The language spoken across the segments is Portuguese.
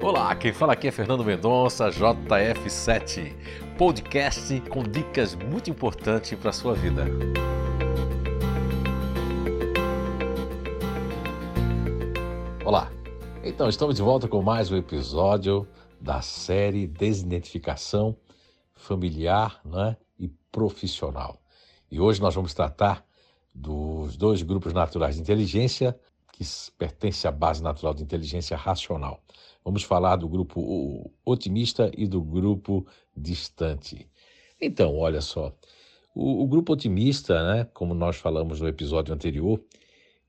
Olá, quem fala aqui é Fernando Mendonça, JF7, podcast com dicas muito importantes para a sua vida. Olá, então estamos de volta com mais um episódio da série Desidentificação Familiar né, e Profissional. E hoje nós vamos tratar dos dois grupos naturais de inteligência que pertencem à base natural de inteligência racional. Vamos falar do grupo otimista e do grupo distante. Então, olha só, o, o grupo otimista, né, como nós falamos no episódio anterior,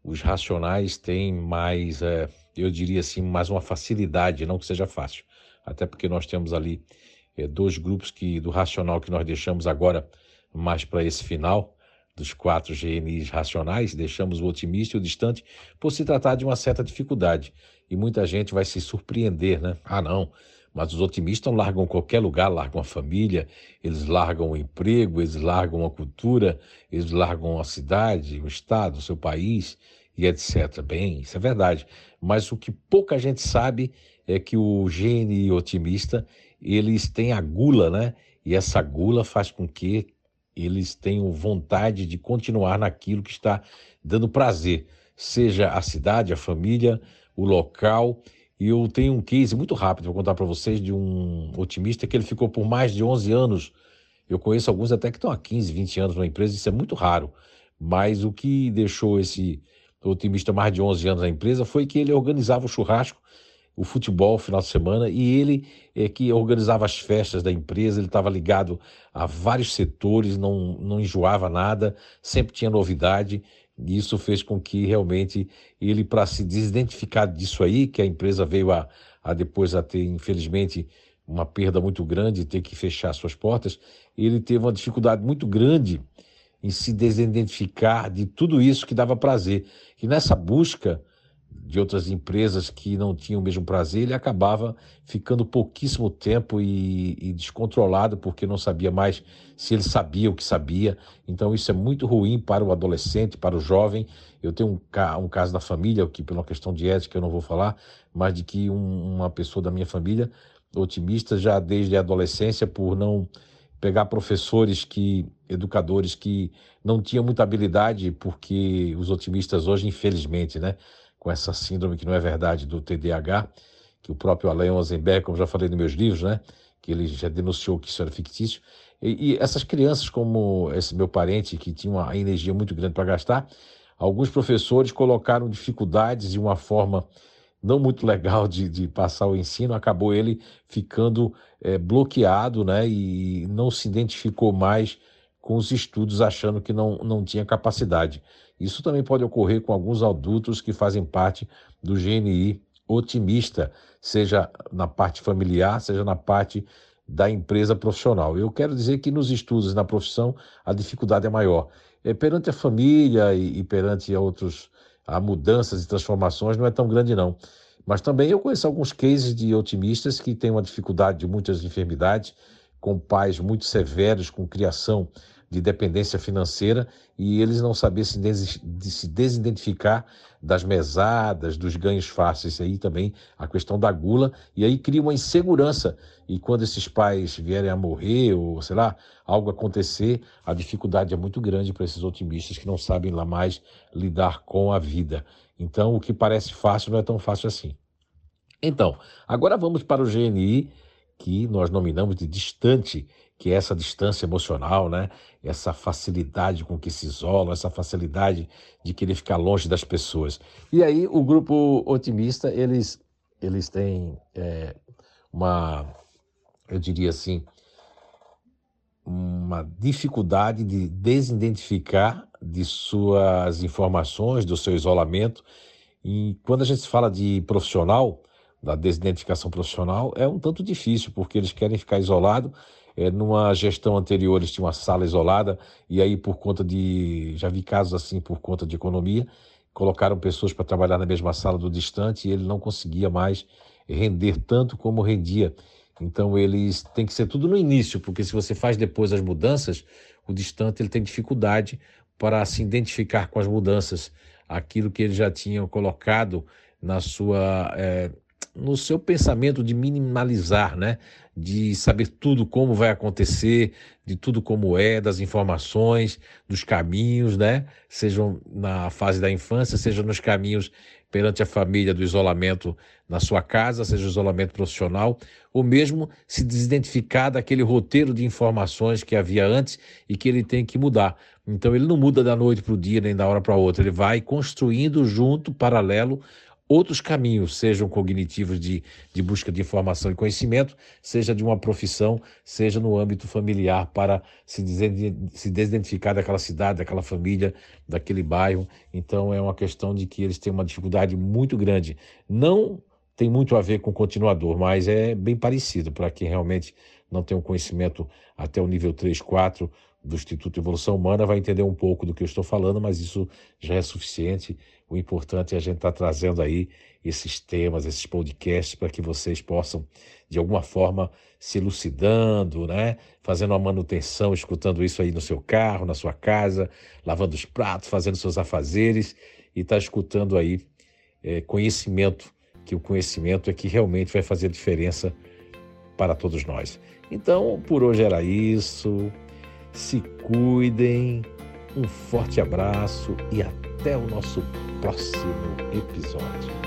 os racionais têm mais, é, eu diria assim, mais uma facilidade, não que seja fácil, até porque nós temos ali é, dois grupos que do racional que nós deixamos agora mais para esse final, dos quatro GNIs racionais, deixamos o otimista e o distante por se tratar de uma certa dificuldade. E muita gente vai se surpreender, né? Ah, não, mas os otimistas largam qualquer lugar, largam a família, eles largam o emprego, eles largam a cultura, eles largam a cidade, o estado, o seu país e etc. Bem, isso é verdade. Mas o que pouca gente sabe é que o GNI otimista, eles têm a gula, né? E essa gula faz com que eles tenham vontade de continuar naquilo que está dando prazer, seja a cidade, a família, o local. E eu tenho um case muito rápido para contar para vocês de um otimista que ele ficou por mais de 11 anos. Eu conheço alguns até que estão há 15, 20 anos na empresa, isso é muito raro. Mas o que deixou esse otimista mais de 11 anos na empresa foi que ele organizava o churrasco o futebol final de semana e ele é que organizava as festas da empresa, ele estava ligado a vários setores, não, não enjoava nada, sempre tinha novidade. E isso fez com que realmente ele, para se desidentificar disso aí, que a empresa veio a, a depois a ter, infelizmente, uma perda muito grande, ter que fechar suas portas, ele teve uma dificuldade muito grande em se desidentificar de tudo isso que dava prazer. E nessa busca, de outras empresas que não tinham o mesmo prazer, ele acabava ficando pouquíssimo tempo e, e, descontrolado, porque não sabia mais se ele sabia o que sabia. Então, isso é muito ruim para o adolescente, para o jovem. Eu tenho um, um caso da família, que por uma questão de ética eu não vou falar, mas de que um, uma pessoa da minha família, otimista já desde a adolescência, por não pegar professores que educadores que não tinham muita habilidade porque os otimistas hoje infelizmente né com essa síndrome que não é verdade do TDAH, que o próprio Alain Ozenberg, como já falei nos meus livros, né, que ele já denunciou que isso era fictício. E, e essas crianças, como esse meu parente, que tinha uma energia muito grande para gastar, alguns professores colocaram dificuldades e uma forma não muito legal de, de passar o ensino, acabou ele ficando é, bloqueado né, e não se identificou mais com os estudos, achando que não, não tinha capacidade. Isso também pode ocorrer com alguns adultos que fazem parte do GNI otimista, seja na parte familiar, seja na parte da empresa profissional. Eu quero dizer que nos estudos na profissão a dificuldade é maior. É, perante a família e, e perante outros a mudanças e transformações não é tão grande não. Mas também eu conheço alguns cases de otimistas que têm uma dificuldade de muitas enfermidades, com pais muito severos, com criação de dependência financeira e eles não sabiam se, se desidentificar das mesadas, dos ganhos fáceis. Aí também a questão da gula, e aí cria uma insegurança. E quando esses pais vierem a morrer, ou sei lá, algo acontecer, a dificuldade é muito grande para esses otimistas que não sabem lá mais lidar com a vida. Então, o que parece fácil não é tão fácil assim. Então, agora vamos para o GNI, que nós nominamos de distante que é essa distância emocional, né? essa facilidade com que se isola, essa facilidade de querer ficar longe das pessoas. E aí o grupo otimista, eles, eles têm é, uma, eu diria assim, uma dificuldade de desidentificar de suas informações, do seu isolamento. E quando a gente fala de profissional, da desidentificação profissional, é um tanto difícil, porque eles querem ficar isolados é, numa gestão anterior, eles tinham uma sala isolada, e aí, por conta de. Já vi casos assim, por conta de economia, colocaram pessoas para trabalhar na mesma sala do distante e ele não conseguia mais render tanto como rendia. Então, eles têm que ser tudo no início, porque se você faz depois as mudanças, o distante ele tem dificuldade para se identificar com as mudanças, aquilo que ele já tinha colocado na sua. É, no seu pensamento de minimalizar, né? De saber tudo como vai acontecer, de tudo como é, das informações, dos caminhos, né? Sejam na fase da infância, seja nos caminhos perante a família do isolamento na sua casa, seja o isolamento profissional, ou mesmo se desidentificar daquele roteiro de informações que havia antes e que ele tem que mudar. Então ele não muda da noite para o dia nem da hora para outra, ele vai construindo junto, paralelo, outros caminhos, sejam cognitivos de, de busca de informação e conhecimento, seja de uma profissão, seja no âmbito familiar, para se, se desidentificar daquela cidade, daquela família, daquele bairro. Então é uma questão de que eles têm uma dificuldade muito grande. Não tem muito a ver com o continuador, mas é bem parecido para quem realmente não tem um conhecimento até o nível 3, 4 do Instituto de Evolução Humana vai entender um pouco do que eu estou falando, mas isso já é suficiente. O importante é a gente estar tá trazendo aí esses temas, esses podcasts, para que vocês possam, de alguma forma, se elucidando, né? fazendo a manutenção, escutando isso aí no seu carro, na sua casa, lavando os pratos, fazendo seus afazeres e estar tá escutando aí é, conhecimento, que o conhecimento é que realmente vai fazer diferença para todos nós. Então, por hoje era isso se cuidem, um forte abraço e até o nosso próximo episódio.